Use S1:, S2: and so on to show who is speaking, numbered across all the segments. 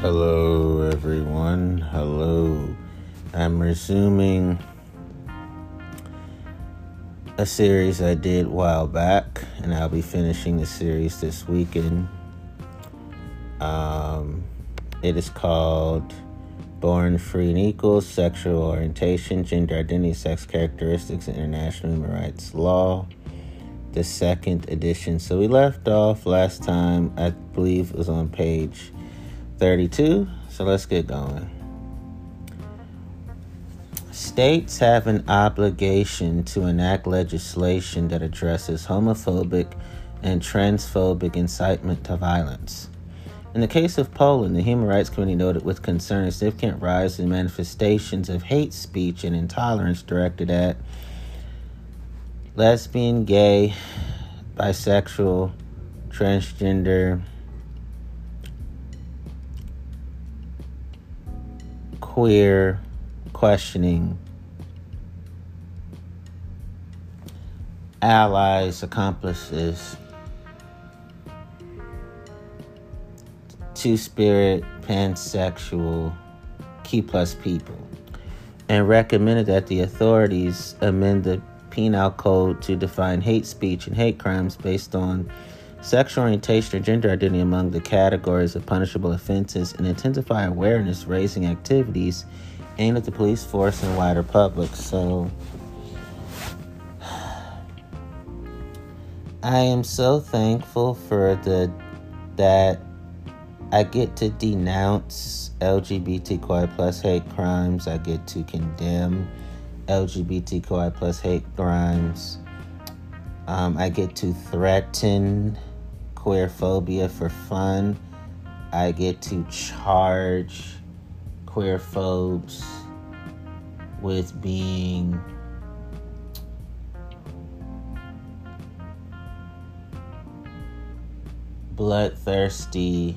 S1: Hello, everyone. Hello. I'm resuming a series I did a while back, and I'll be finishing the series this weekend. Um, it is called Born Free and Equal Sexual Orientation, Gender Identity, Sex Characteristics, and International Human Rights Law. The second edition. So we left off last time, I believe it was on page 32. So let's get going. States have an obligation to enact legislation that addresses homophobic and transphobic incitement to violence. In the case of Poland, the Human Rights Committee noted with concern a significant rise in manifestations of hate speech and intolerance directed at lesbian, gay, bisexual, transgender, queer, questioning, allies, accomplices, two spirit, pansexual, key plus people, and recommended that the authorities amend the penal code to define hate speech and hate crimes based on sexual orientation or gender identity among the categories of punishable offenses, and intensify awareness raising activities aimed at the police force and wider public. So, I am so thankful for the that I get to denounce LGBTQI plus hate crimes. I get to condemn LGBTQI plus hate crimes. Um, I get to threaten queer phobia for fun. I get to charge queer phobes with being bloodthirsty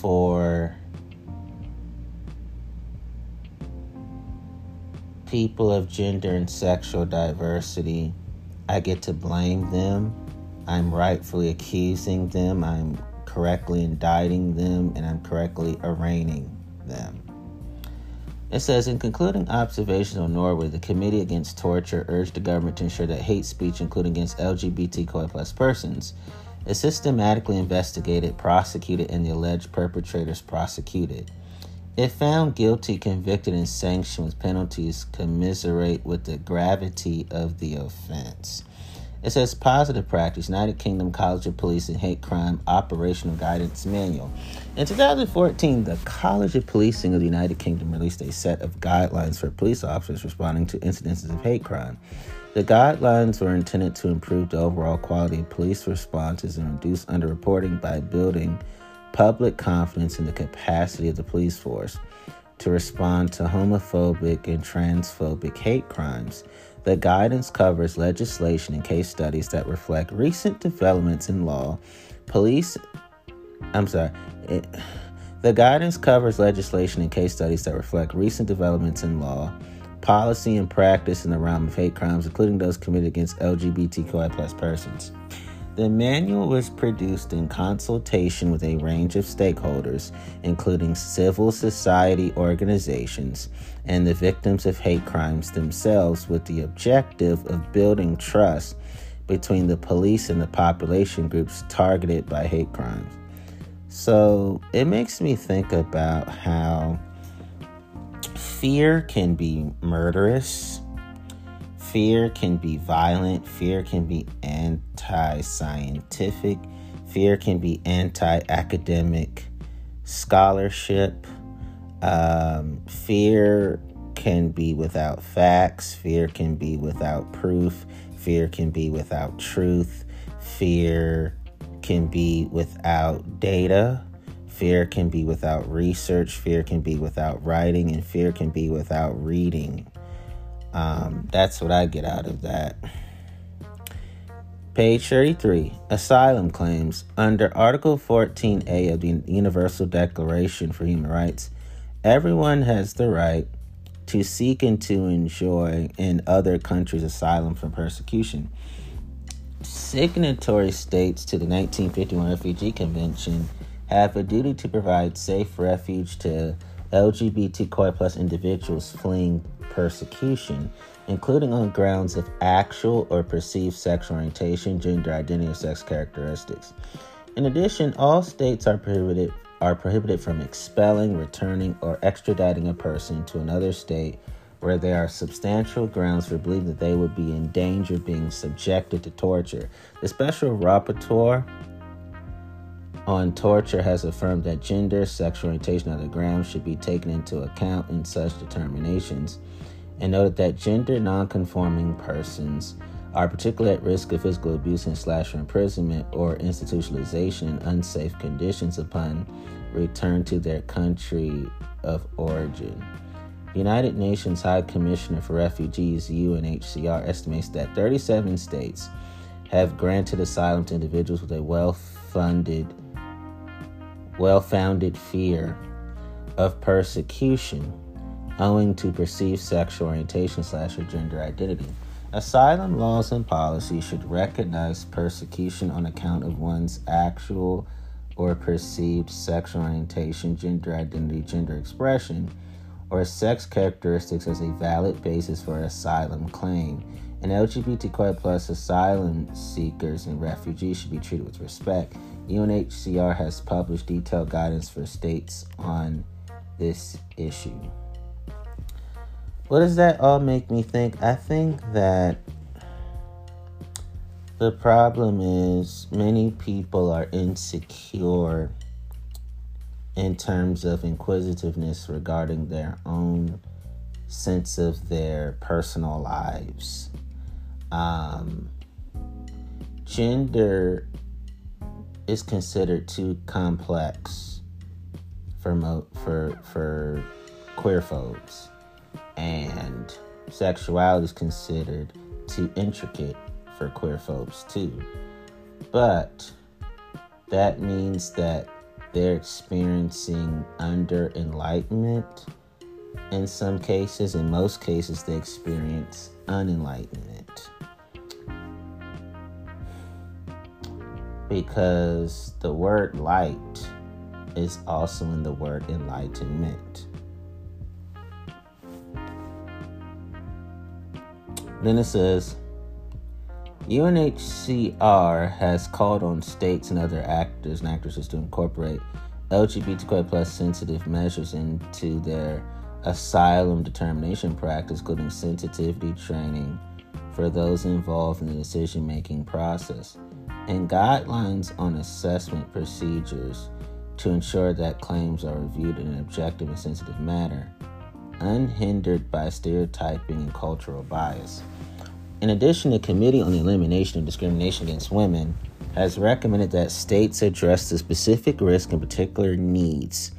S1: for people of gender and sexual diversity. I get to blame them I'm rightfully accusing them, I'm correctly indicting them, and I'm correctly arraigning them. It says in concluding observations on Norway, the Committee Against Torture urged the government to ensure that hate speech, including against LGBTQI plus persons, is systematically investigated, prosecuted, and the alleged perpetrators prosecuted. If found guilty, convicted, and sanctioned with penalties commiserate with the gravity of the offense. It says positive practice, United Kingdom College of Policing Hate Crime Operational Guidance Manual. In 2014, the College of Policing of the United Kingdom released a set of guidelines for police officers responding to incidences of hate crime. The guidelines were intended to improve the overall quality of police responses and reduce underreporting by building public confidence in the capacity of the police force to respond to homophobic and transphobic hate crimes the guidance covers legislation and case studies that reflect recent developments in law, police. I'm sorry. It, the guidance covers legislation and case studies that reflect recent developments in law, policy, and practice in the realm of hate crimes, including those committed against LGBTQI plus persons. The manual was produced in consultation with a range of stakeholders, including civil society organizations and the victims of hate crimes themselves, with the objective of building trust between the police and the population groups targeted by hate crimes. So it makes me think about how fear can be murderous Fear can be violent, fear can be anti scientific, fear can be anti academic scholarship. Um, fear can be without facts, fear can be without proof, fear can be without truth, fear can be without data. Fear can be without research, fear can be without writing, and fear can be without reading. Um, that's what I get out of that. Page 33 Asylum Claims. Under Article 14A of the Universal Declaration for Human Rights, everyone has the right to seek and to enjoy in other countries asylum from persecution. Signatory states to the 1951 Refugee Convention have a duty to provide safe refuge to LGBTQI plus individuals fleeing persecution, including on grounds of actual or perceived sexual orientation, gender identity, or sex characteristics. In addition, all states are prohibited are prohibited from expelling, returning, or extraditing a person to another state where there are substantial grounds for believing that they would be in danger of being subjected to torture. The special rapporteur on torture has affirmed that gender, sexual orientation, and other grounds should be taken into account in such determinations, and noted that gender nonconforming persons are particularly at risk of physical abuse and slash imprisonment or institutionalization in unsafe conditions upon return to their country of origin. The United Nations High Commissioner for Refugees, UNHCR, estimates that 37 states have granted asylum to individuals with a well-funded well-founded fear of persecution owing to perceived sexual orientation slash or gender identity. Asylum laws and policies should recognize persecution on account of one's actual or perceived sexual orientation, gender identity, gender expression, or sex characteristics as a valid basis for an asylum claim. And LGBTQI plus asylum seekers and refugees should be treated with respect. UNHCR has published detailed guidance for states on this issue. What does that all make me think? I think that the problem is many people are insecure in terms of inquisitiveness regarding their own sense of their personal lives. Um, gender is considered too complex for mo- for for queer folks, and sexuality is considered too intricate for queer folks too. But that means that they're experiencing under enlightenment in some cases. In most cases, they experience unenlightenment. Because the word light is also in the word enlightenment. Then it says, UNHCR has called on states and other actors and actresses to incorporate LGBTQ plus sensitive measures into their asylum determination practice, including sensitivity training for those involved in the decision making process, and guidelines on assessment procedures to ensure that claims are reviewed in an objective and sensitive manner, unhindered by stereotyping and cultural bias. In addition, the Committee on the Elimination of Discrimination Against Women has recommended that states address the specific risk and particular needs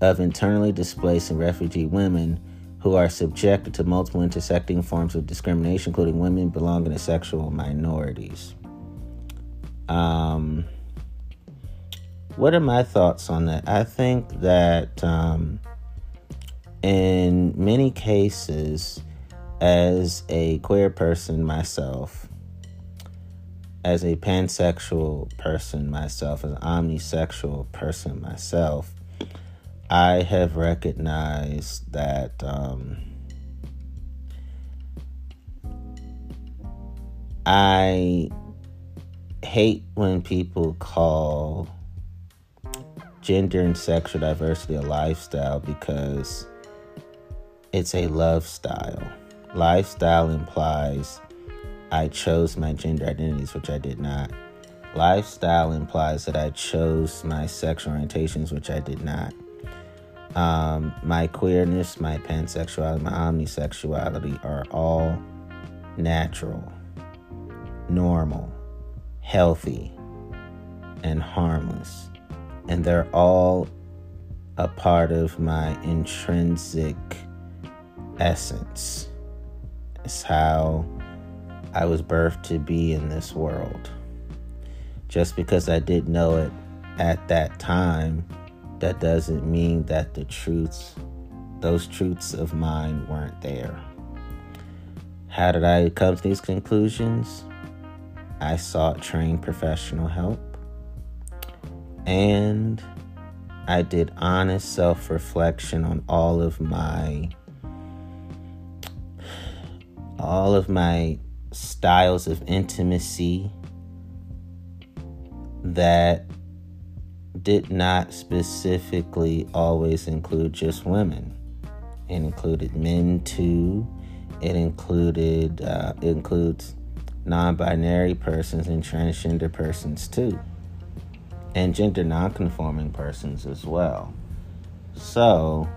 S1: of internally displaced and refugee women who are subjected to multiple intersecting forms of discrimination, including women belonging to sexual minorities. Um, what are my thoughts on that? I think that um, in many cases, as a queer person myself, as a pansexual person myself, as an omnisexual person myself, I have recognized that um, I hate when people call gender and sexual diversity a lifestyle because it's a love style Lifestyle implies I chose my gender identities, which I did not. Lifestyle implies that I chose my sexual orientations, which I did not. Um, my queerness, my pansexuality, my omnisexuality are all natural, normal, healthy, and harmless. And they're all a part of my intrinsic essence. It's how I was birthed to be in this world. Just because I didn't know it at that time, that doesn't mean that the truths, those truths of mine weren't there. How did I come to these conclusions? I sought trained professional help and I did honest self reflection on all of my all of my styles of intimacy that did not specifically always include just women. It included men too. It included uh, it includes non-binary persons and transgender persons too, and gender non-conforming persons as well. So.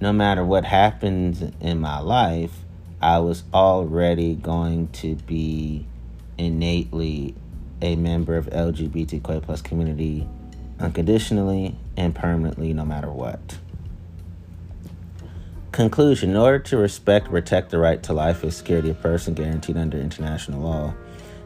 S1: No matter what happens in my life, I was already going to be innately a member of LGBTQ plus community unconditionally and permanently no matter what. Conclusion In order to respect and protect the right to life and security of person guaranteed under international law,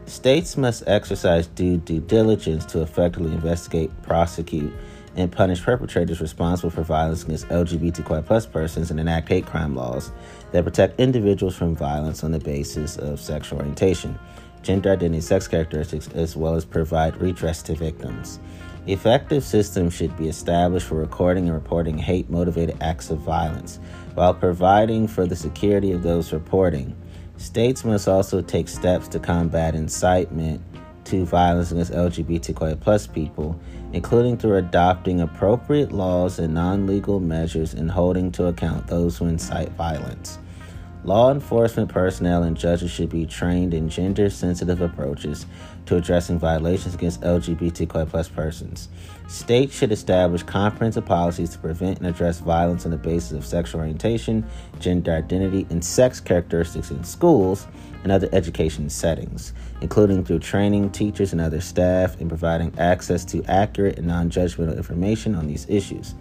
S1: states must exercise due due diligence to effectively investigate, prosecute, and punish perpetrators responsible for violence against LGBTQI persons and enact hate crime laws that protect individuals from violence on the basis of sexual orientation, gender identity, sex characteristics, as well as provide redress to victims. Effective systems should be established for recording and reporting hate motivated acts of violence while providing for the security of those reporting. States must also take steps to combat incitement to violence against LGBTQI plus people, including through adopting appropriate laws and non legal measures and holding to account those who incite violence. Law enforcement personnel and judges should be trained in gender sensitive approaches to addressing violations against LGBTQI plus persons. States should establish comprehensive policies to prevent and address violence on the basis of sexual orientation, gender identity, and sex characteristics in schools and other education settings, including through training teachers and other staff and providing access to accurate and non judgmental information on these issues.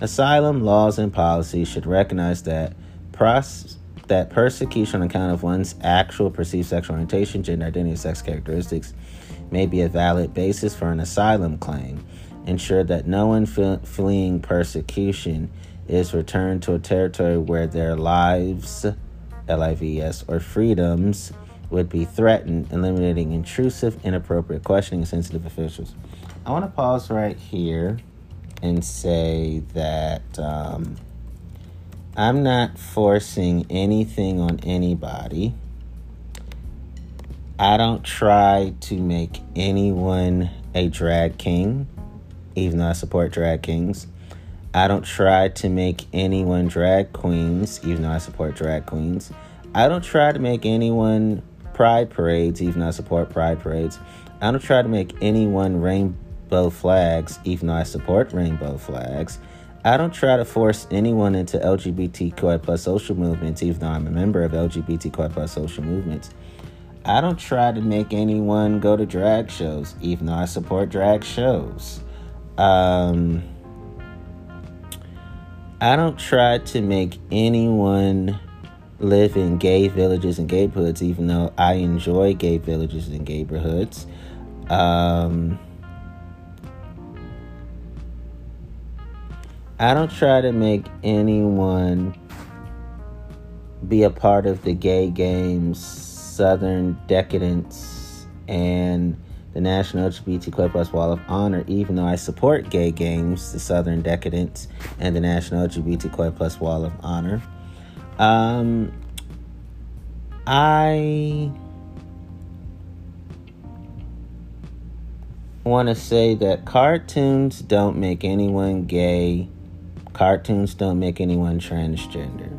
S1: Asylum laws and policies should recognize that that persecution on account of one's actual perceived sexual orientation, gender identity, and sex characteristics may be a valid basis for an asylum claim. Ensure that no one fleeing persecution is returned to a territory where their lives, LIVS, or freedoms would be threatened, eliminating intrusive, inappropriate questioning of sensitive officials. I want to pause right here and say that. Um, I'm not forcing anything on anybody. I don't try to make anyone a drag king, even though I support drag kings. I don't try to make anyone drag queens, even though I support drag queens. I don't try to make anyone pride parades, even though I support pride parades. I don't try to make anyone rainbow flags, even though I support rainbow flags. I don't try to force anyone into LGBTQI plus social movements, even though I'm a member of LGBTQI plus social movements. I don't try to make anyone go to drag shows, even though I support drag shows. Um, I don't try to make anyone live in gay villages and gayhoods, even though I enjoy gay villages and neighborhoods. Um, I don't try to make anyone be a part of the gay games, Southern Decadence, and the National LGBTQ plus Wall of Honor, even though I support gay games, the Southern Decadence, and the National LGBTQ plus Wall of Honor. Um, I want to say that cartoons don't make anyone gay Cartoons don't make anyone transgender.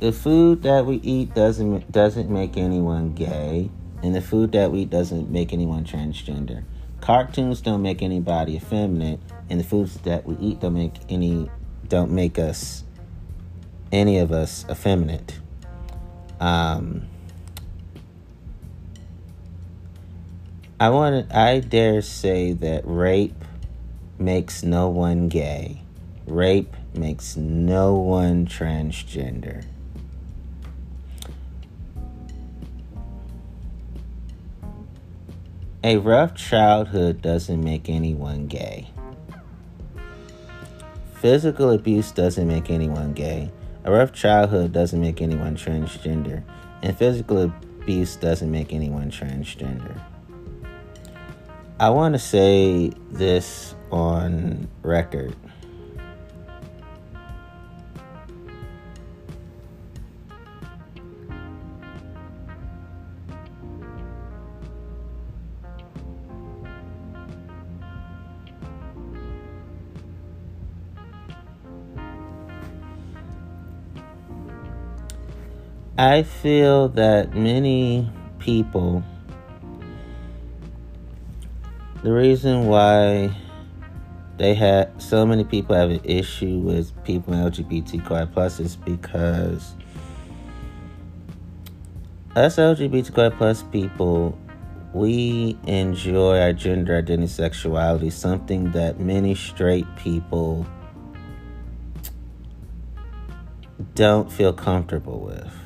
S1: The food that we eat doesn't doesn't make anyone gay, and the food that we eat doesn't make anyone transgender. Cartoons don't make anybody effeminate, and the foods that we eat don't make any don't make us any of us effeminate. Um, I want I dare say that rape makes no one gay. Rape makes no one transgender. A rough childhood doesn't make anyone gay. Physical abuse doesn't make anyone gay. A rough childhood doesn't make anyone transgender. And physical abuse doesn't make anyone transgender. I want to say this on record. I feel that many people, the reason why they had so many people have an issue with people in LGBTQI plus is because us LGBTQI plus people, we enjoy our gender identity sexuality, something that many straight people don't feel comfortable with.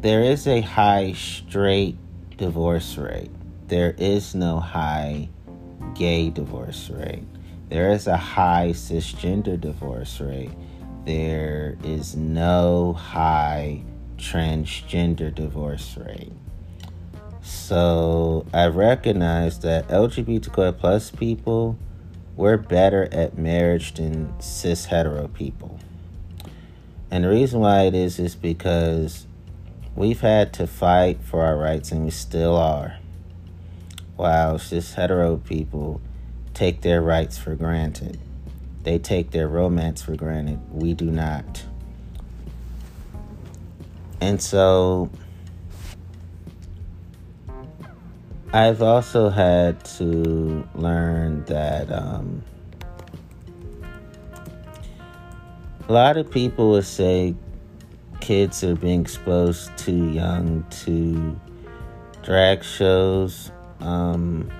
S1: There is a high straight divorce rate. There is no high gay divorce rate. There is a high cisgender divorce rate. There is no high transgender divorce rate. So I recognize that LGBTQ plus people, we're better at marriage than cis hetero people. And the reason why it is is because We've had to fight for our rights, and we still are. While cis hetero people take their rights for granted, they take their romance for granted. We do not. And so I've also had to learn that um, a lot of people would say kids are being exposed too young to drag shows. Um,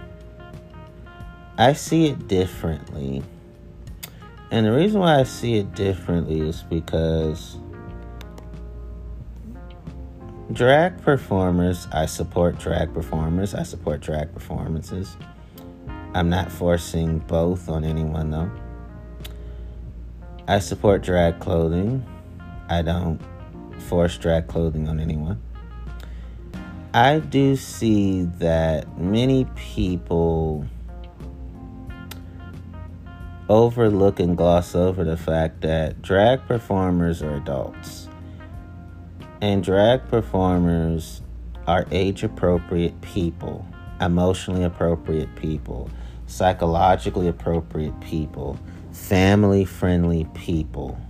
S1: I see it differently. And the reason why I see it differently is because drag performers, I support drag performers, I support drag performances. I'm not forcing both on anyone though. I support drag clothing. I don't force drag clothing on anyone. I do see that many people overlook and gloss over the fact that drag performers are adults. And drag performers are age appropriate people, emotionally appropriate people, psychologically appropriate people, family friendly people.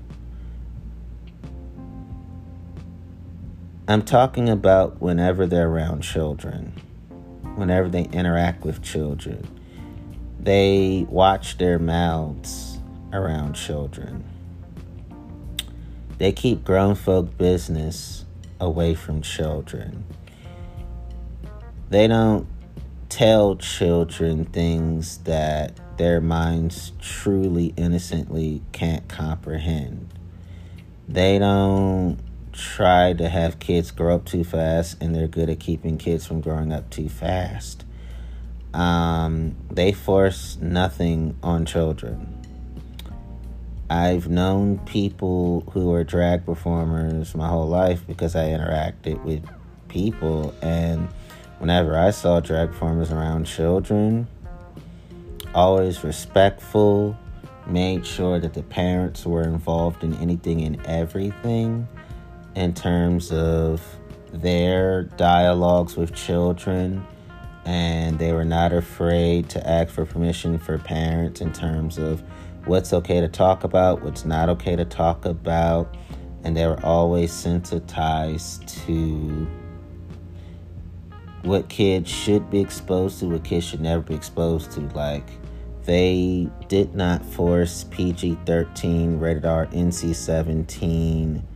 S1: I'm talking about whenever they're around children, whenever they interact with children. They watch their mouths around children. They keep grown folk business away from children. They don't tell children things that their minds truly innocently can't comprehend. They don't try to have kids grow up too fast and they're good at keeping kids from growing up too fast. Um, they force nothing on children. I've known people who are drag performers my whole life because I interacted with people, and whenever I saw drag performers around children, always respectful, made sure that the parents were involved in anything and everything in terms of their dialogues with children and they were not afraid to ask for permission for parents in terms of what's okay to talk about, what's not okay to talk about, and they were always sensitized to what kids should be exposed to, what kids should never be exposed to. Like, they did not force PG 13, rated R, NC 17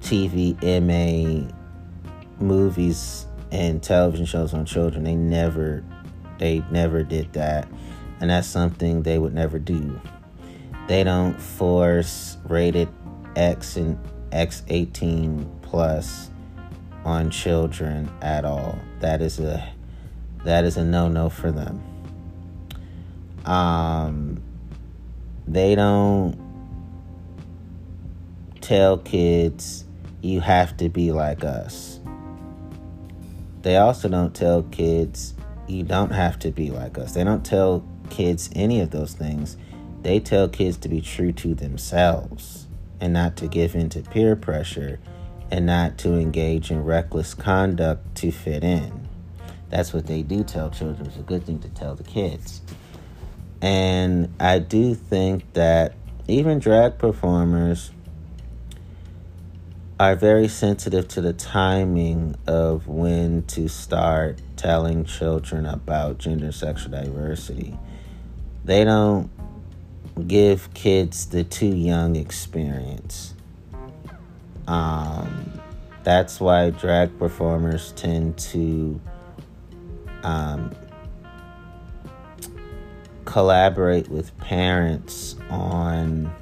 S1: TV, MA movies and television shows on children. They never they never did that. And that's something they would never do. They don't force rated X and X18 plus on children at all. That is a that is a no-no for them. Um they don't tell kids you have to be like us. They also don't tell kids you don't have to be like us. They don't tell kids any of those things. They tell kids to be true to themselves and not to give in to peer pressure and not to engage in reckless conduct to fit in. That's what they do tell children. It's a good thing to tell the kids. And I do think that even drag performers are very sensitive to the timing of when to start telling children about gender sexual diversity. They don't give kids the too young experience. Um, that's why drag performers tend to um, collaborate with parents on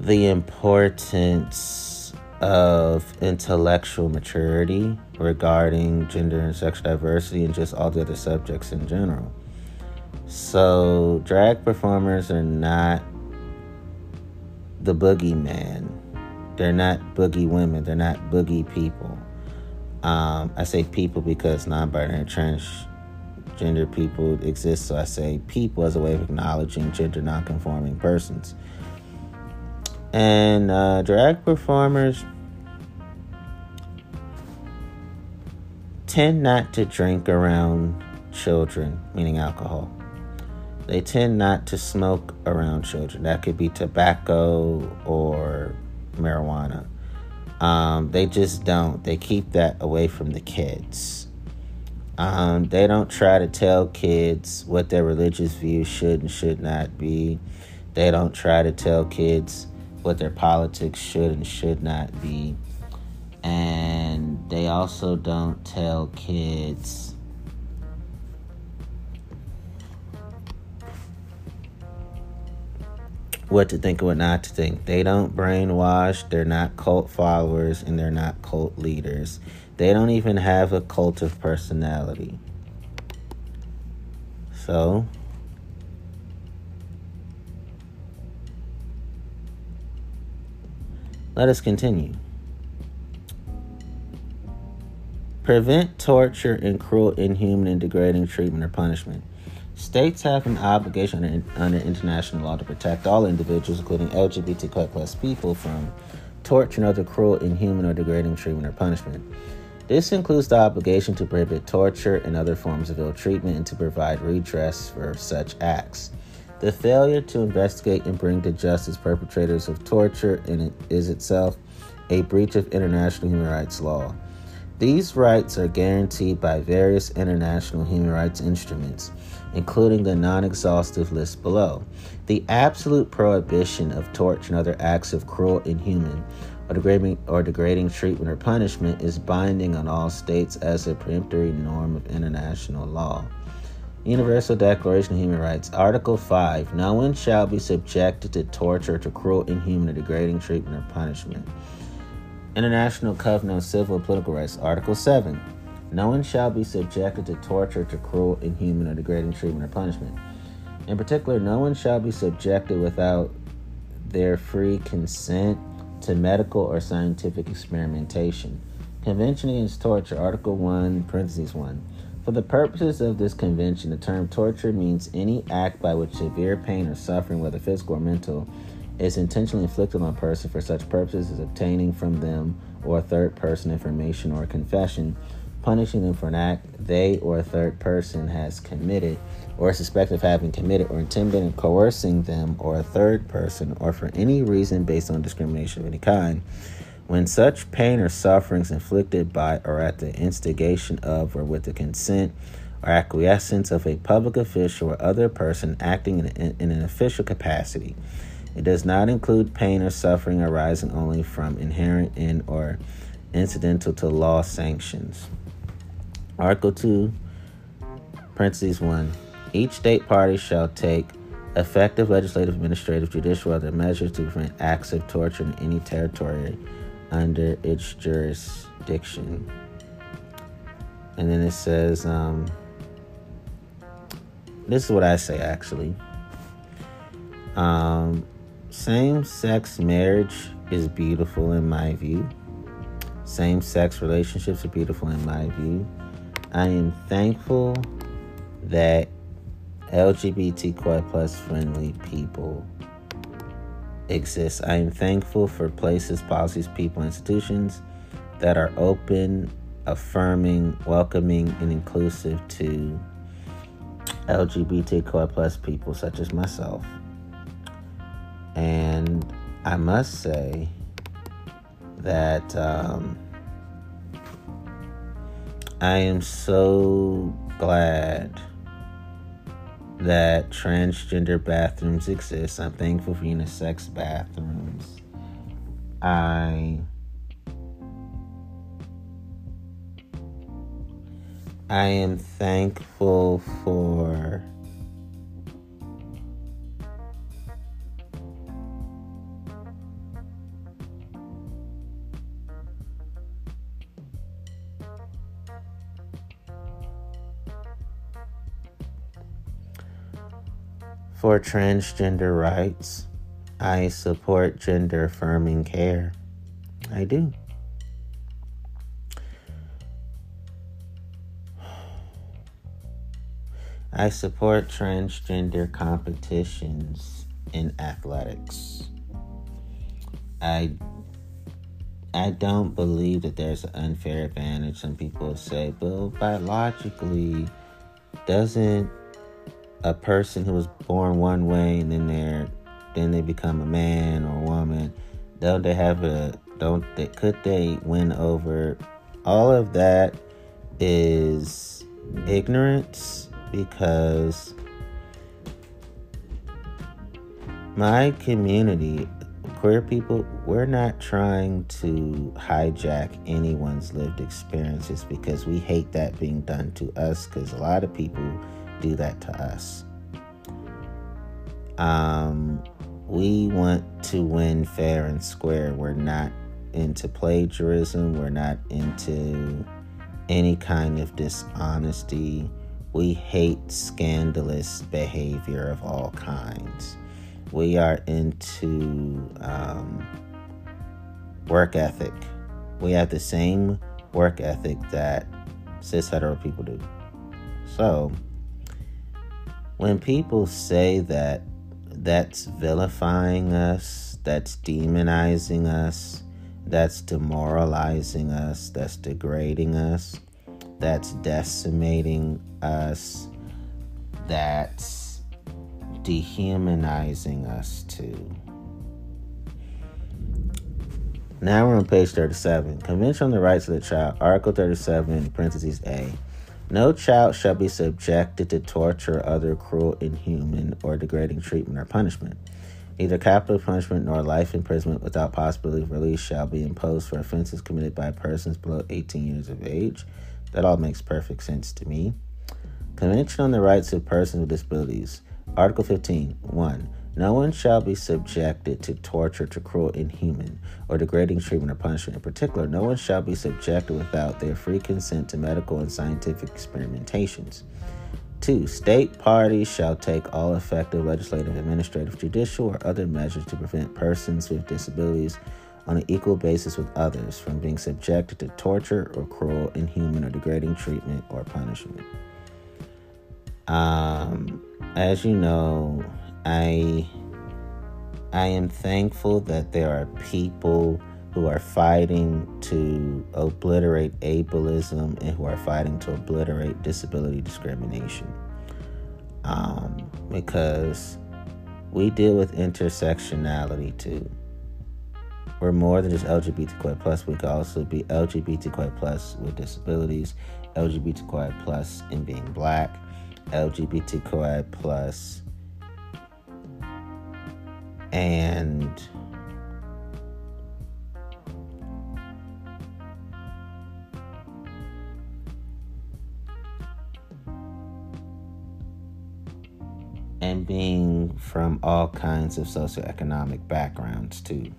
S1: the importance of intellectual maturity regarding gender and sexual diversity and just all the other subjects in general. So, drag performers are not the boogeyman. They're not boogie women. They're not boogie people. Um, I say people because non-binary transgender people exist, so I say people as a way of acknowledging gender non-conforming persons. And uh, drag performers tend not to drink around children, meaning alcohol. They tend not to smoke around children. That could be tobacco or marijuana. Um, they just don't. They keep that away from the kids. Um, they don't try to tell kids what their religious views should and should not be. They don't try to tell kids what their politics should and should not be. And they also don't tell kids what to think and what not to think. They don't brainwash, they're not cult followers, and they're not cult leaders. They don't even have a cult of personality. So, let us continue. Prevent torture and cruel, inhuman, and degrading treatment or punishment. States have an obligation under, international law to protect all individuals, including LGBTQ people, from torture and other cruel, inhuman, or degrading treatment or punishment. This includes the obligation to prohibit torture and other forms of ill treatment and to provide redress for such acts. The failure to investigate and bring to justice perpetrators of torture is itself a breach of international human rights law. These rights are guaranteed by various international human rights instruments including the non exhaustive list below. The absolute prohibition of torture and other acts of cruel, inhuman, or degrading, or degrading treatment or punishment is binding on all states as a peremptory norm of international law. Universal Declaration of Human Rights, Article 5 No one shall be subjected to torture, to cruel, inhuman, or degrading treatment or punishment. International Covenant of Civil and Political Rights, Article 7 no one shall be subjected to torture, to cruel, inhuman, or degrading treatment or punishment. In particular, no one shall be subjected without their free consent to medical or scientific experimentation. Convention Against Torture, Article 1, parentheses 1. For the purposes of this convention, the term torture means any act by which severe pain or suffering, whether physical or mental, is intentionally inflicted on a person for such purposes as obtaining from them or third person information or confession punishing them for an act they or a third person has committed or suspected of having committed or intimidating coercing them or a third person or for any reason based on discrimination of any kind when such pain or sufferings inflicted by or at the instigation of or with the consent or acquiescence of a public official or other person acting in, in an official capacity it does not include pain or suffering arising only from inherent in or incidental to law sanctions Article 2, parentheses 1. Each state party shall take effective legislative, administrative, judicial, other measures to prevent acts of torture in any territory under its jurisdiction. And then it says, um, this is what I say actually. Um, same sex marriage is beautiful in my view. Same sex relationships are beautiful in my view. I am thankful that LGBTQI plus friendly people exist. I am thankful for places, policies, people, institutions that are open, affirming, welcoming, and inclusive to LGBTQI plus people such as myself. And I must say that um, I am so glad that transgender bathrooms exist. I'm thankful for unisex bathrooms. I I am thankful for For transgender rights, I support gender affirming care. I do. I support transgender competitions in athletics. I I don't believe that there's an unfair advantage. Some people say, well, biologically, doesn't a person who was born one way and then they're then they become a man or a woman don't they have a don't they could they win over? All of that is ignorance because my community queer people we're not trying to hijack anyone's lived experiences because we hate that being done to us because a lot of people do that to us. Um, we want to win fair and square. We're not into plagiarism. We're not into any kind of dishonesty. We hate scandalous behavior of all kinds. We are into um, work ethic. We have the same work ethic that cis hetero people do. So, when people say that that's vilifying us, that's demonizing us, that's demoralizing us, that's degrading us, that's decimating us, that's dehumanizing us too. Now we're on page 37. Convention on the Rights of the Child, Article 37, parentheses A. No child shall be subjected to torture or other cruel, inhuman, or degrading treatment or punishment. Neither capital punishment nor life imprisonment without possibility of release shall be imposed for offenses committed by persons below 18 years of age. That all makes perfect sense to me. Convention on the Rights of Persons with Disabilities, Article 15 1. No one shall be subjected to torture, to cruel, inhuman, or degrading treatment or punishment. In particular, no one shall be subjected without their free consent to medical and scientific experimentations. 2. State parties shall take all effective legislative, administrative, judicial, or other measures to prevent persons with disabilities on an equal basis with others from being subjected to torture or cruel, inhuman, or degrading treatment or punishment. Um, as you know, I I am thankful that there are people who are fighting to obliterate ableism and who are fighting to obliterate disability discrimination. Um, because we deal with intersectionality too. We're more than just LGBTQI plus. We could also be LGBTQI plus with disabilities, LGBTQI plus in being black, LGBTQI plus and and being from all kinds of socioeconomic backgrounds too.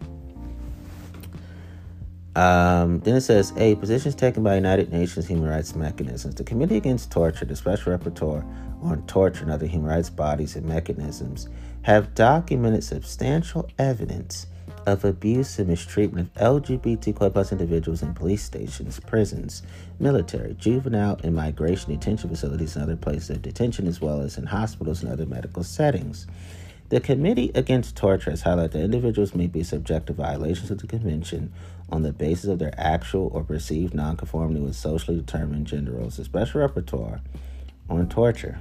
S1: Um, then it says, A, positions taken by United Nations human rights mechanisms. The Committee Against Torture, the Special Rapporteur on Torture and Other Human Rights Bodies and Mechanisms, have documented substantial evidence of abuse and mistreatment of LGBTQ plus individuals in police stations, prisons, military, juvenile, and migration detention facilities and other places of detention, as well as in hospitals and other medical settings. The Committee Against Torture has highlighted that individuals may be subject to violations of the Convention on the basis of their actual or perceived nonconformity with socially determined gender roles. The Special Rapporteur on Torture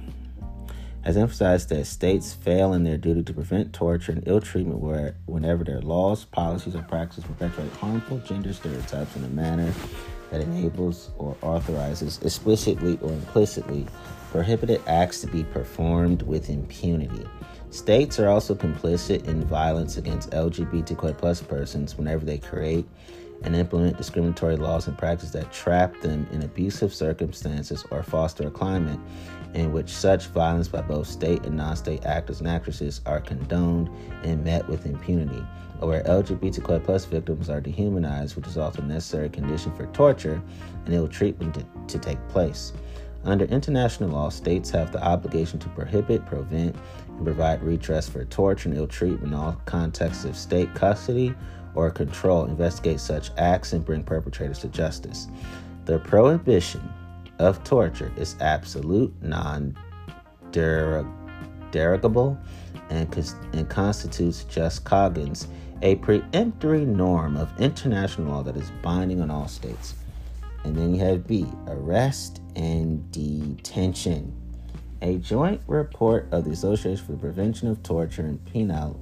S1: has emphasized that states fail in their duty to prevent torture and ill treatment where, whenever their laws, policies, or practices perpetuate harmful gender stereotypes in a manner that enables or authorizes explicitly or implicitly prohibited acts to be performed with impunity. States are also complicit in violence against LGBTQ plus persons whenever they create and implement discriminatory laws and practices that trap them in abusive circumstances or foster a climate in which such violence by both state and non state actors and actresses are condoned and met with impunity, or where LGBTQ plus victims are dehumanized, which is also a necessary condition for torture and ill treatment to, to take place. Under international law, states have the obligation to prohibit, prevent, and provide redress for torture and ill treatment in all contexts of state custody or control, investigate such acts, and bring perpetrators to justice. The prohibition of torture is absolute, non derogable, and, and constitutes jus cogens, a preemptory norm of international law that is binding on all states. And then you have B, arrest and detention. A joint report of the Association for the Prevention of Torture and Penal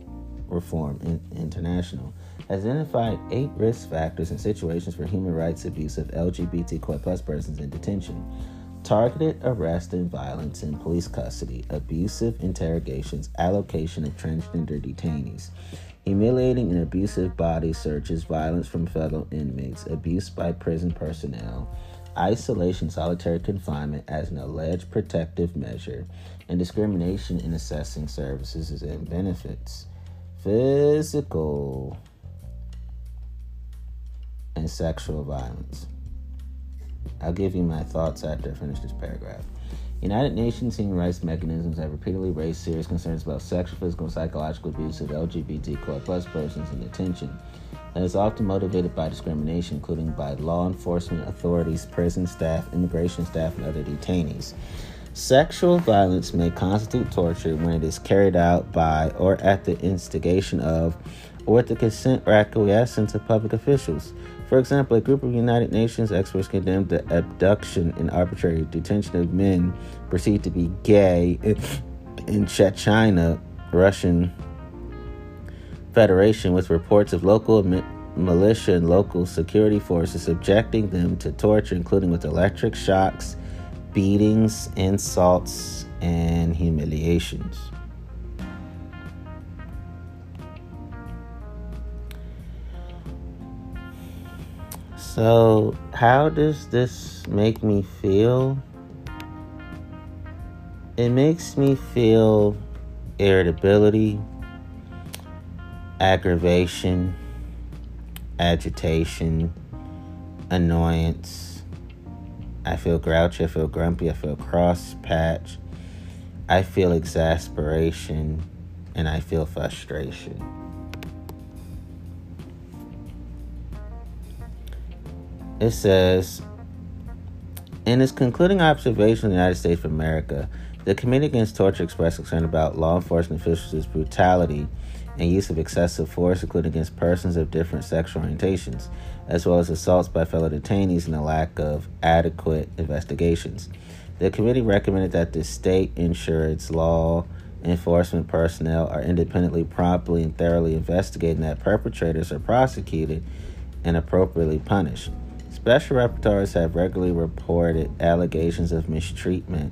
S1: Reform International has identified eight risk factors and situations for human rights abuse of LGBTQ persons in detention. Targeted arrest and violence in police custody, abusive interrogations, allocation of transgender detainees, humiliating and abusive body searches, violence from fellow inmates, abuse by prison personnel, isolation, solitary confinement as an alleged protective measure, and discrimination in assessing services and benefits. Physical and sexual violence. I'll give you my thoughts after I finish this paragraph. United Nations human rights mechanisms have repeatedly raised serious concerns about sexual, physical, and psychological abuse of LGBTQ plus persons in detention and is often motivated by discrimination, including by law enforcement authorities, prison staff, immigration staff, and other detainees. Sexual violence may constitute torture when it is carried out by or at the instigation of or with the consent or acquiescence of public officials. For example, a group of United Nations experts condemned the abduction and arbitrary detention of men perceived to be gay in Chechnya, Russian Federation, with reports of local militia and local security forces subjecting them to torture, including with electric shocks, beatings, insults, and humiliations. So, how does this make me feel? It makes me feel irritability, aggravation, agitation, annoyance. I feel grouchy, I feel grumpy, I feel cross patch. I feel exasperation and I feel frustration. It says in its concluding observation in the United States of America, the Committee Against Torture expressed concern about law enforcement officials' brutality and use of excessive force, including against persons of different sexual orientations, as well as assaults by fellow detainees and the lack of adequate investigations. The committee recommended that the state ensure its law enforcement personnel are independently, promptly, and thoroughly investigating that perpetrators are prosecuted and appropriately punished. Special rapporteurs have regularly reported allegations of mistreatment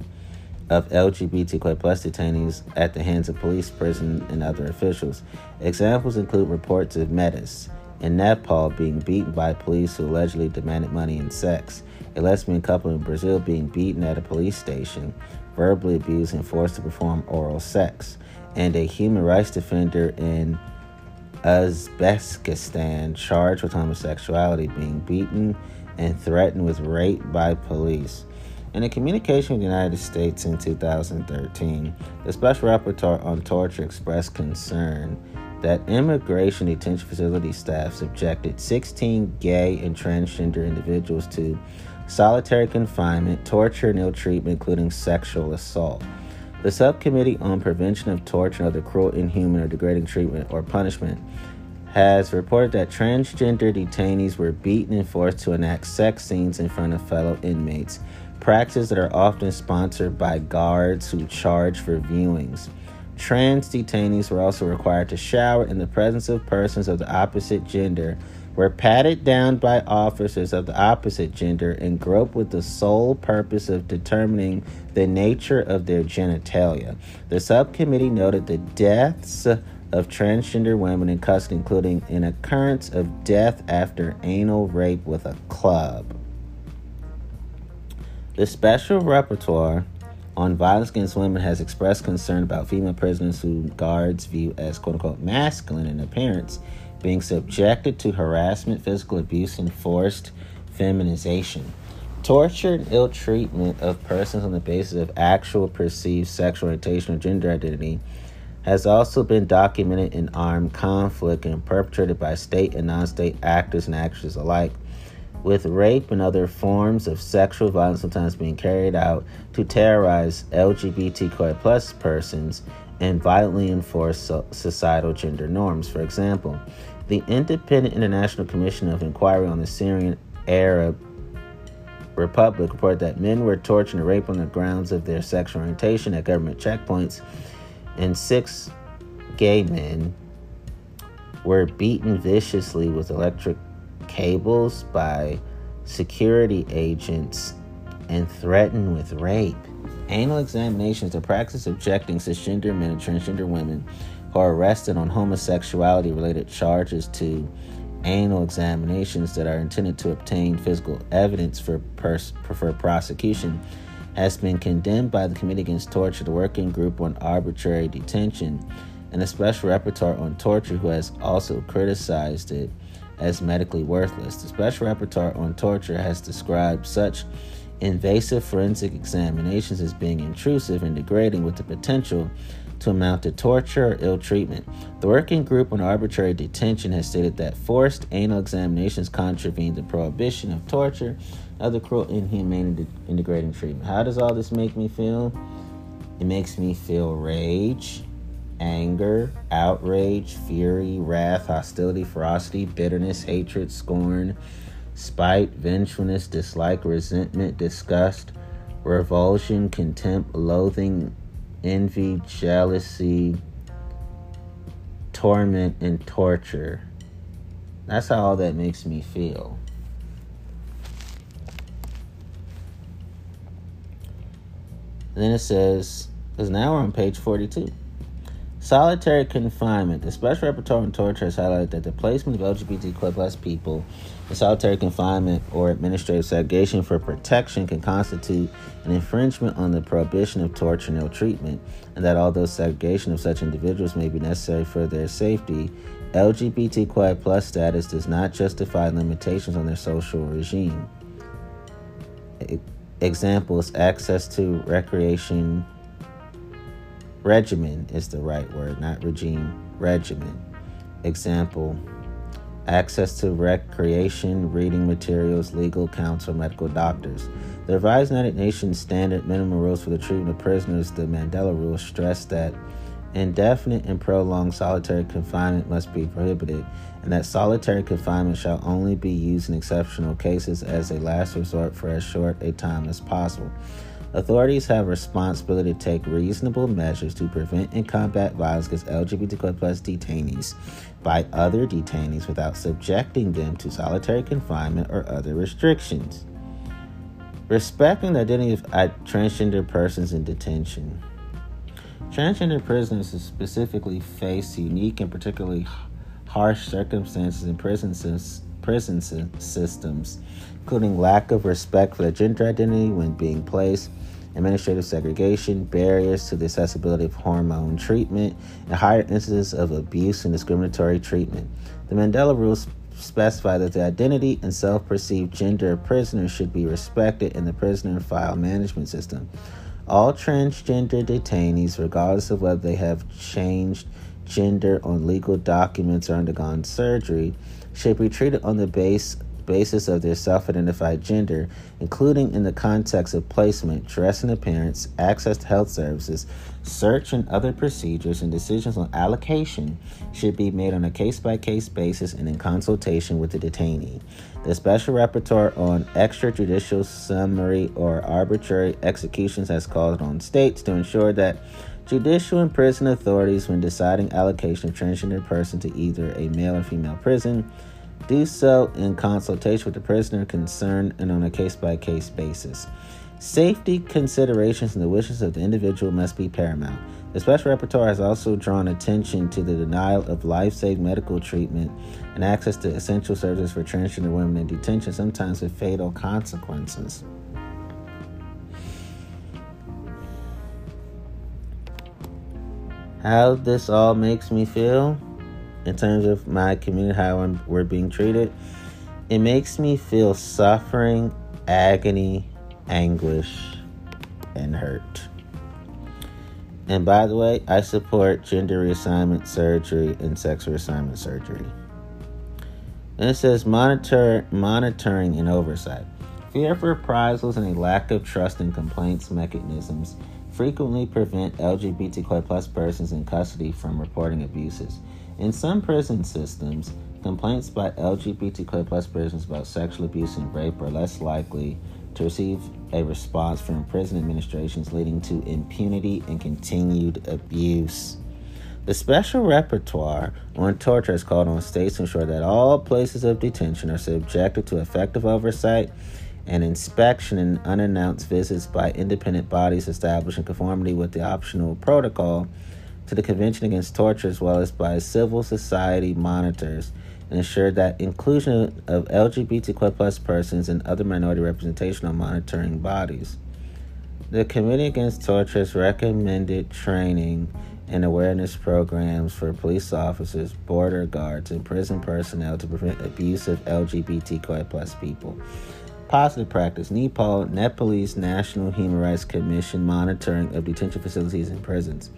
S1: of LGBTQ plus detainees at the hands of police, prison, and other officials. Examples include reports of Metis in Nepal being beaten by police who allegedly demanded money and sex, a lesbian couple in Brazil being beaten at a police station, verbally abused and forced to perform oral sex, and a human rights defender in Uzbekistan charged with homosexuality being beaten and threatened with rape by police. In a communication with the United States in 2013, the Special Rapporteur on Torture expressed concern that immigration detention facility staff subjected 16 gay and transgender individuals to solitary confinement, torture, and ill treatment, including sexual assault. The Subcommittee on Prevention of Torture and Other Cruel, Inhuman, or Degrading Treatment or Punishment has reported that transgender detainees were beaten and forced to enact sex scenes in front of fellow inmates, practices that are often sponsored by guards who charge for viewings. Trans detainees were also required to shower in the presence of persons of the opposite gender, were patted down by officers of the opposite gender, and groped with the sole purpose of determining the nature of their genitalia. The subcommittee noted the deaths of transgender women in custody, including an occurrence of death after anal rape with a club. The special rapporteur on violence against women has expressed concern about female prisoners who guards view as quote unquote masculine in appearance being subjected to harassment, physical abuse, and forced feminization. Torture and ill treatment of persons on the basis of actual perceived sexual orientation or gender identity has also been documented in armed conflict and perpetrated by state and non state actors and actresses alike, with rape and other forms of sexual violence sometimes being carried out to terrorize LGBTQI persons and violently enforce societal gender norms. For example, the Independent International Commission of Inquiry on the Syrian Arab Republic reported that men were tortured and raped on the grounds of their sexual orientation at government checkpoints and six gay men were beaten viciously with electric cables by security agents and threatened with rape. Anal examinations are practice subjecting cisgender men and transgender women who are arrested on homosexuality related charges to anal examinations that are intended to obtain physical evidence for, pers- for prosecution has been condemned by the Committee Against Torture, the Working Group on Arbitrary Detention, and the Special Rapporteur on Torture, who has also criticized it as medically worthless. The Special Rapporteur on Torture has described such invasive forensic examinations as being intrusive and degrading with the potential to amount to torture or ill treatment. The Working Group on Arbitrary Detention has stated that forced anal examinations contravene the prohibition of torture other cruel, inhumane, and degrading treatment. How does all this make me feel? It makes me feel rage, anger, outrage, fury, wrath, hostility, ferocity, bitterness, hatred, scorn, spite, vengefulness, dislike, resentment, disgust, revulsion, contempt, loathing, envy, jealousy, torment, and torture. That's how all that makes me feel. And then it says, because now we're on page 42. Solitary confinement. The Special Rapporteur on Torture has highlighted that the placement of LGBTQ plus people in solitary confinement or administrative segregation for protection can constitute an infringement on the prohibition of torture and ill treatment, and that although segregation of such individuals may be necessary for their safety, LGBTQI plus status does not justify limitations on their social regime. It, examples access to recreation regimen is the right word, not regime, regimen. Example access to recreation, reading materials, legal counsel, medical doctors. The revised United Nations standard minimum rules for the treatment of prisoners, the Mandela Rule, stress that indefinite and prolonged solitary confinement must be prohibited and that solitary confinement shall only be used in exceptional cases as a last resort for as short a time as possible. Authorities have responsibility to take reasonable measures to prevent and combat violence against LGBTQ plus detainees by other detainees without subjecting them to solitary confinement or other restrictions. Respecting the identity of uh, transgender persons in detention. Transgender prisoners specifically face unique and particularly harsh circumstances in prison, prison systems, including lack of respect for gender identity when being placed administrative segregation, barriers to the accessibility of hormone treatment, and higher incidence of abuse and discriminatory treatment. The Mandela rules specify that the identity and self perceived gender of prisoners should be respected in the prisoner file management system. All transgender detainees, regardless of whether they have changed gender on legal documents or undergone surgery, should be treated on the base basis of their self identified gender, including in the context of placement, dress and appearance, access to health services, search and other procedures, and decisions on allocation, should be made on a case by case basis and in consultation with the detainee. The special rapporteur on extrajudicial summary or arbitrary executions has called on states to ensure that judicial and prison authorities, when deciding allocation of transgender person to either a male or female prison, do so in consultation with the prisoner concerned and on a case by case basis. Safety considerations and the wishes of the individual must be paramount. The special rapporteur has also drawn attention to the denial of life saving medical treatment and access to essential services for transgender women in detention, sometimes with fatal consequences. How this all makes me feel? in terms of my community, how I'm, we're being treated, it makes me feel suffering, agony, anguish, and hurt. And by the way, I support gender reassignment surgery and sex reassignment surgery. And it says monitor, monitoring and oversight. Fear of reprisals and a lack of trust in complaints mechanisms frequently prevent LGBTQ persons in custody from reporting abuses. In some prison systems, complaints by LGBTQ persons about sexual abuse and rape are less likely to receive a response from prison administrations, leading to impunity and continued abuse. The special rapporteur on torture has called on states to ensure that all places of detention are subjected to effective oversight and inspection and unannounced visits by independent bodies established in conformity with the optional protocol to the Convention Against Torture as well as by civil society monitors and that inclusion of LGBTQ plus persons and other minority representation on monitoring bodies. The Committee Against Torture has recommended training and awareness programs for police officers, border guards, and prison personnel to prevent abuse of LGBTQ plus people. Positive practice Nepal, Nepalese National Human Rights Commission monitoring of detention facilities and prisons.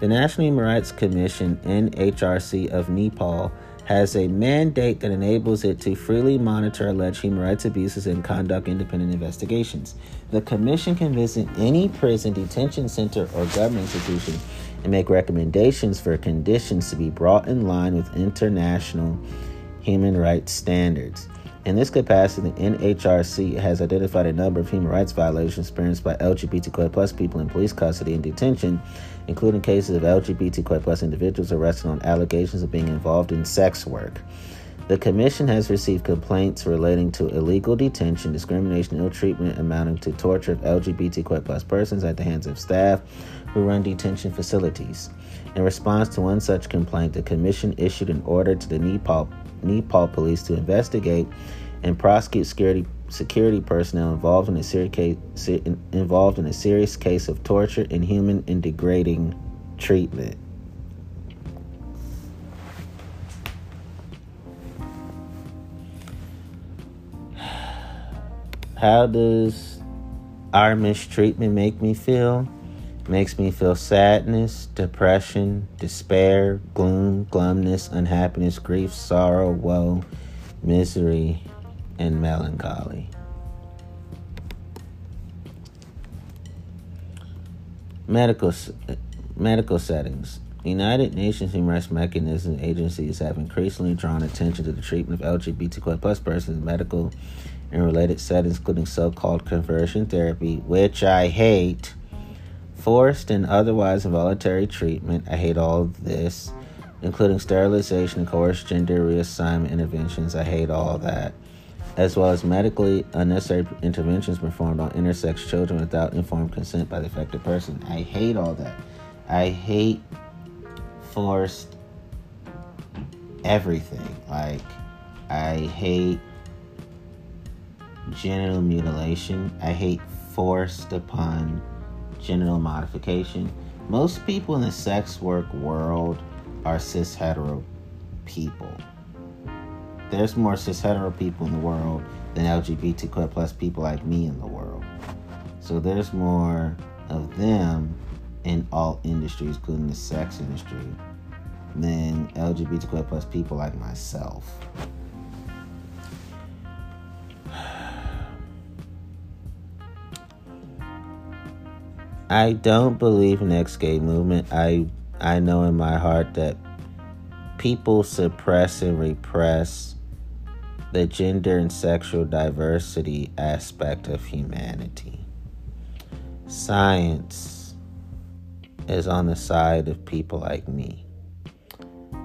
S1: The National Human Rights Commission, NHRC of Nepal, has a mandate that enables it to freely monitor alleged human rights abuses and conduct independent investigations. The Commission can visit any prison, detention center, or government institution and make recommendations for conditions to be brought in line with international human rights standards. In this capacity, the NHRC has identified a number of human rights violations experienced by LGBTQ people in police custody and detention, including cases of LGBTQ individuals arrested on allegations of being involved in sex work. The Commission has received complaints relating to illegal detention, discrimination, ill treatment amounting to torture of LGBTQ persons at the hands of staff who run detention facilities. In response to one such complaint, the Commission issued an order to the Nepal Nepal police to investigate and prosecute security security personnel involved in a serious case involved in a serious case of torture, inhuman, and degrading treatment. How does our mistreatment make me feel? Makes me feel sadness, depression, despair, gloom, glumness, unhappiness, grief, sorrow, woe, misery, and melancholy. Medical, medical settings. United Nations Human Rights Mechanism agencies have increasingly drawn attention to the treatment of LGBTQ plus persons in medical and related settings, including so-called conversion therapy, which I hate forced and otherwise involuntary treatment. I hate all this, including sterilization coerced gender reassignment interventions. I hate all that, as well as medically unnecessary interventions performed on intersex children without informed consent by the affected person. I hate all that. I hate forced everything. Like, I hate genital mutilation. I hate forced upon genital modification. Most people in the sex work world are cis hetero people. There's more cis hetero people in the world than LGBTQ plus people like me in the world. So there's more of them in all industries, including the sex industry, than LGBTQ plus people like myself. I don't believe in the ex-gay movement. I I know in my heart that people suppress and repress the gender and sexual diversity aspect of humanity. Science is on the side of people like me.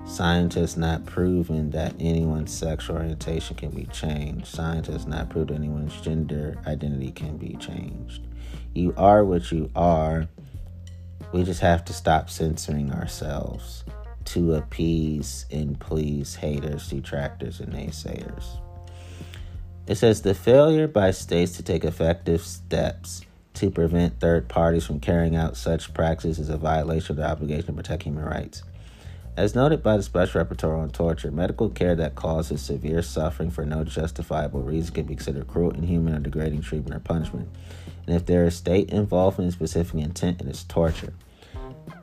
S1: Science has not proven that anyone's sexual orientation can be changed. Science has not proved anyone's gender identity can be changed. You are what you are. We just have to stop censoring ourselves to appease and please haters, detractors, and naysayers. It says the failure by states to take effective steps to prevent third parties from carrying out such practices is a violation of the obligation to protect human rights. As noted by the Special Rapporteur on Torture, medical care that causes severe suffering for no justifiable reason can be considered cruel, inhuman, or degrading treatment or punishment. And if there is state involvement in specific intent, it is torture.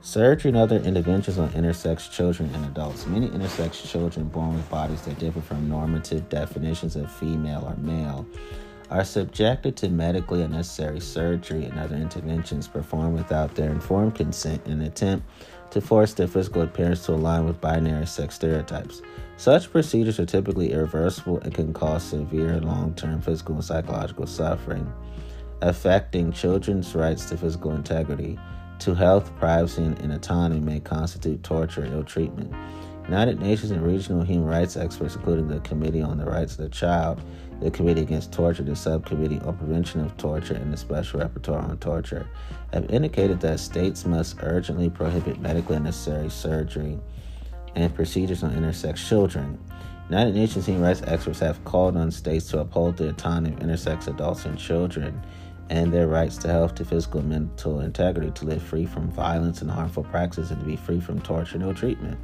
S1: Surgery and other interventions on intersex children and adults. Many intersex children born with bodies that differ from normative definitions of female or male are subjected to medically unnecessary surgery and other interventions performed without their informed consent in an attempt to force their physical appearance to align with binary sex stereotypes. Such procedures are typically irreversible and can cause severe long term physical and psychological suffering, affecting children's rights to physical integrity, to health, privacy, and autonomy may constitute torture or ill treatment. United Nations and regional human rights experts, including the Committee on the Rights of the Child, the Committee Against Torture, the Subcommittee on Prevention of Torture, and the Special Rapporteur on Torture, have indicated that states must urgently prohibit medically unnecessary surgery and procedures on intersex children. United Nations human rights experts have called on states to uphold the autonomy of intersex adults and children and their rights to health, to physical and mental integrity, to live free from violence and harmful practices, and to be free from torture and ill treatment.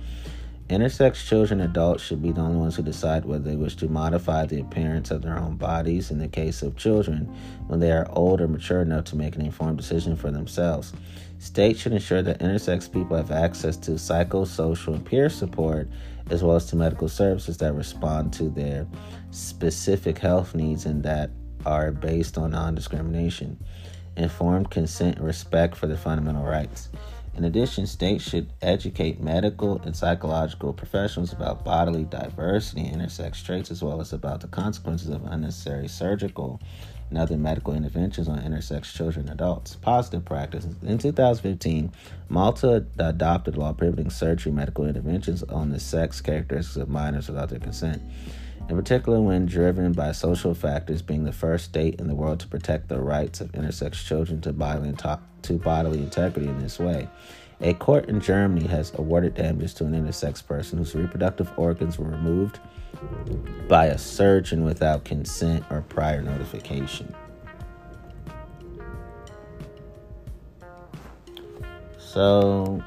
S1: Intersex children and adults should be the only ones who decide whether they wish to modify the appearance of their own bodies in the case of children when they are old or mature enough to make an informed decision for themselves. States should ensure that intersex people have access to psychosocial and peer support as well as to medical services that respond to their specific health needs and that are based on non discrimination, informed consent, and respect for their fundamental rights. In addition, states should educate medical and psychological professionals about bodily diversity and intersex traits, as well as about the consequences of unnecessary surgical and other medical interventions on intersex children and adults. Positive practices. In 2015, Malta adopted a law prohibiting surgery medical interventions on the sex characteristics of minors without their consent in particular when driven by social factors, being the first state in the world to protect the rights of intersex children to bodily, to bodily integrity in this way. A court in Germany has awarded damages to an intersex person whose reproductive organs were removed by a surgeon without consent or prior notification. So,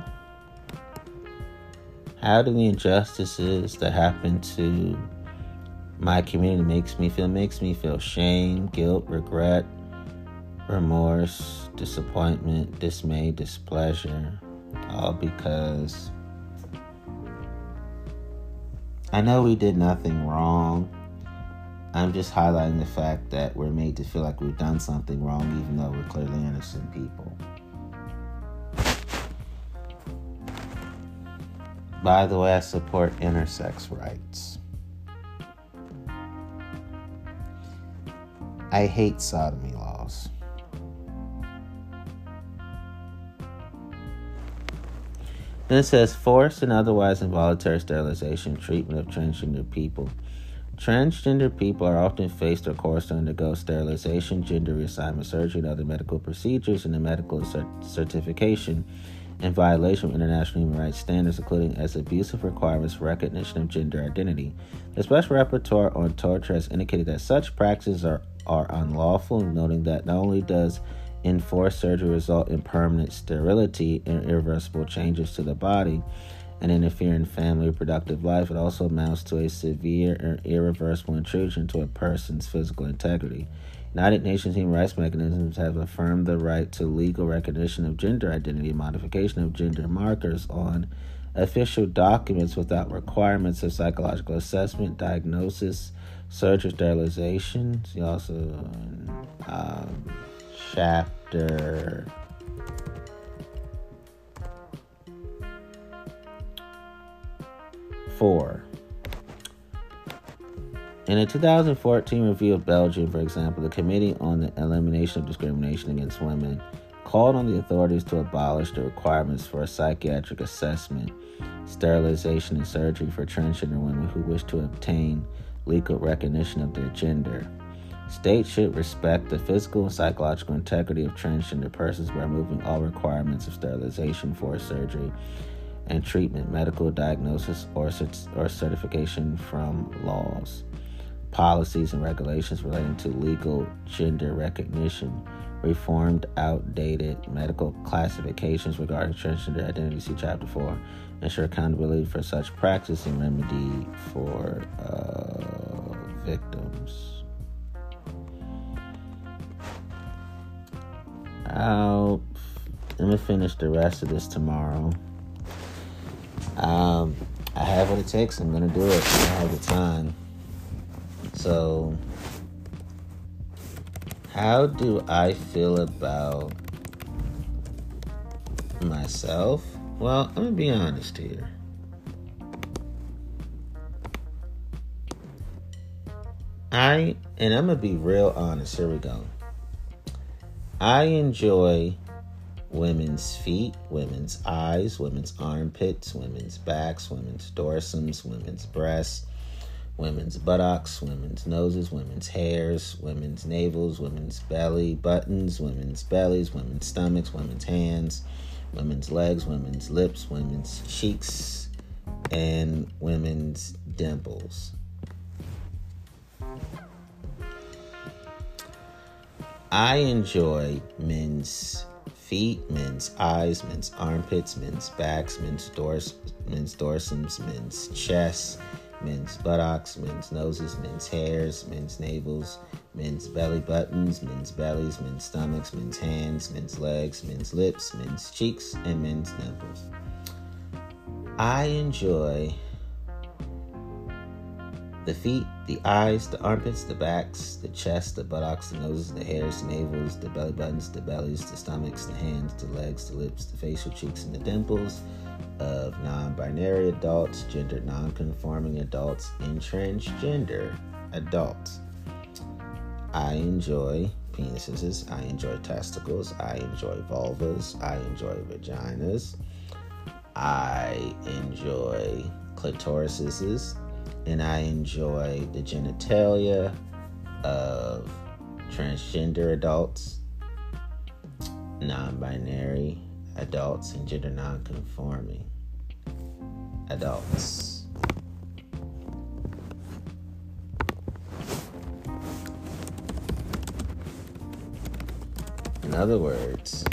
S1: how do the injustices that happen to my community makes me feel makes me feel shame, guilt, regret, remorse, disappointment, dismay, displeasure, all because I know we did nothing wrong. I'm just highlighting the fact that we're made to feel like we've done something wrong, even though we're clearly innocent people. By the way, I support intersex rights. I hate sodomy Then it says forced and otherwise involuntary sterilization treatment of transgender people. Transgender people are often faced or forced to undergo sterilization, gender reassignment surgery, and other medical procedures and the medical cert- certification in violation of international human rights standards, including as abusive requirements for recognition of gender identity. The Special Rapporteur on Torture has indicated that such practices are are unlawful, noting that not only does Enforced surgery result in permanent sterility and irreversible changes to the body and interfere in family reproductive life. It also amounts to a severe and irreversible intrusion to a person's physical integrity. United Nations human rights mechanisms have affirmed the right to legal recognition of gender identity, modification of gender markers on official documents without requirements of psychological assessment, diagnosis, surgery, sterilization. See also um, chapter four. In a 2014 review of Belgium, for example, the Committee on the Elimination of Discrimination Against Women called on the authorities to abolish the requirements for a psychiatric assessment, sterilization, and surgery for transgender women who wish to obtain legal recognition of their gender. States should respect the physical and psychological integrity of transgender persons by removing all requirements of sterilization for surgery and treatment, medical diagnosis, or, or certification from laws, policies, and regulations relating to legal gender recognition, reformed outdated medical classifications regarding transgender identity, see Chapter 4, ensure accountability for such practice and remedy for uh, victims. I'll, I'm gonna finish the rest of this tomorrow. Um, I have what it takes. I'm gonna do it. I have the time. So, how do I feel about myself? Well, I'm gonna be honest here. I and I'm gonna be real honest. Here we go. I enjoy women's feet, women's eyes, women's armpits, women's backs, women's dorsums, women's breasts, women's buttocks, women's noses, women's hairs, women's navels, women's belly buttons, women's bellies, women's stomachs, women's hands, women's legs, women's lips, women's cheeks, and women's dimples. I enjoy men's feet, men's eyes, men's armpits, men's backs, men's dors, men's dorsums, men's chests, men's buttocks, men's noses, men's hairs, men's navels, men's belly buttons, men's bellies, men's stomachs, men's hands, men's legs, men's lips, men's cheeks, and men's nipples. I enjoy the feet, the eyes, the armpits, the backs, the chest, the buttocks, the noses, the hairs, the navels, the belly buttons, the bellies, the stomachs, the hands, the legs, the lips, the facial cheeks, and the dimples of non binary adults, gender non conforming adults, and transgender adults. I enjoy penises, I enjoy testicles, I enjoy vulvas, I enjoy vaginas, I enjoy clitorises, and I enjoy the genitalia of transgender adults, non binary adults, and gender non conforming adults. In other words,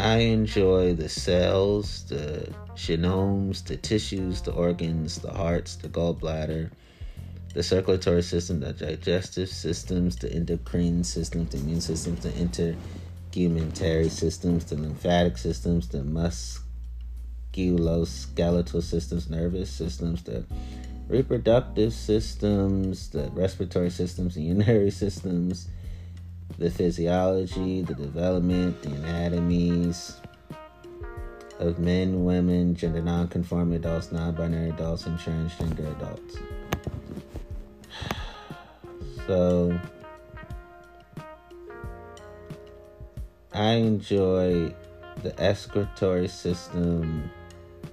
S1: I enjoy the cells, the genomes, the tissues, the organs, the hearts, the gallbladder, the circulatory system, the digestive systems, the endocrine systems, the immune systems, the integumentary systems, the lymphatic systems, the musculoskeletal systems, nervous systems, the reproductive systems, the respiratory systems, the urinary systems, the physiology, the development, the anatomies of men, women, gender non-conforming adults, non-binary adults, and transgender adults. So I enjoy the excretory system,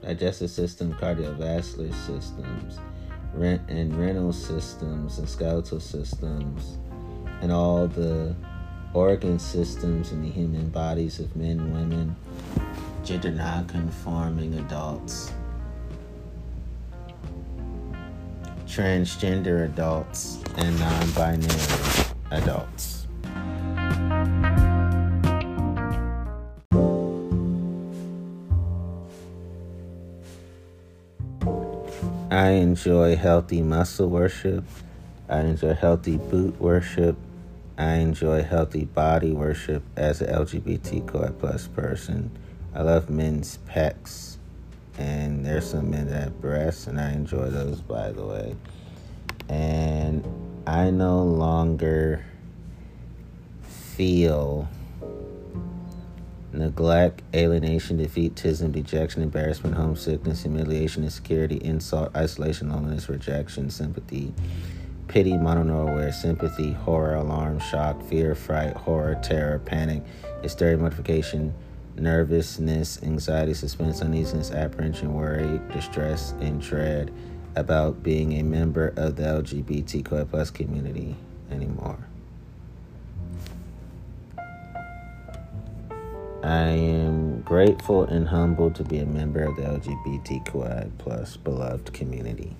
S1: digestive system, cardiovascular systems, and renal systems and skeletal systems, and all the organ systems in the human bodies of men, women, gender non conforming adults, transgender adults, and non binary adults. I enjoy healthy muscle worship. I enjoy healthy boot worship. I enjoy healthy body worship as an LGBTQI plus person. I love men's pecs, and there's some men that have breasts, and I enjoy those, by the way. And I no longer feel neglect, alienation, defeatism, dejection, embarrassment, homesickness, humiliation, insecurity, insult, isolation, loneliness, rejection, sympathy, pity, mono no aware, sympathy, horror, alarm, shock, fear, fright, horror, terror, panic, hysteria, mortification, nervousness, anxiety, suspense, uneasiness, apprehension, worry, distress, and dread about being a member of the LGBTQI plus community anymore. I am grateful and humbled to be a member of the LGBTQI plus beloved community.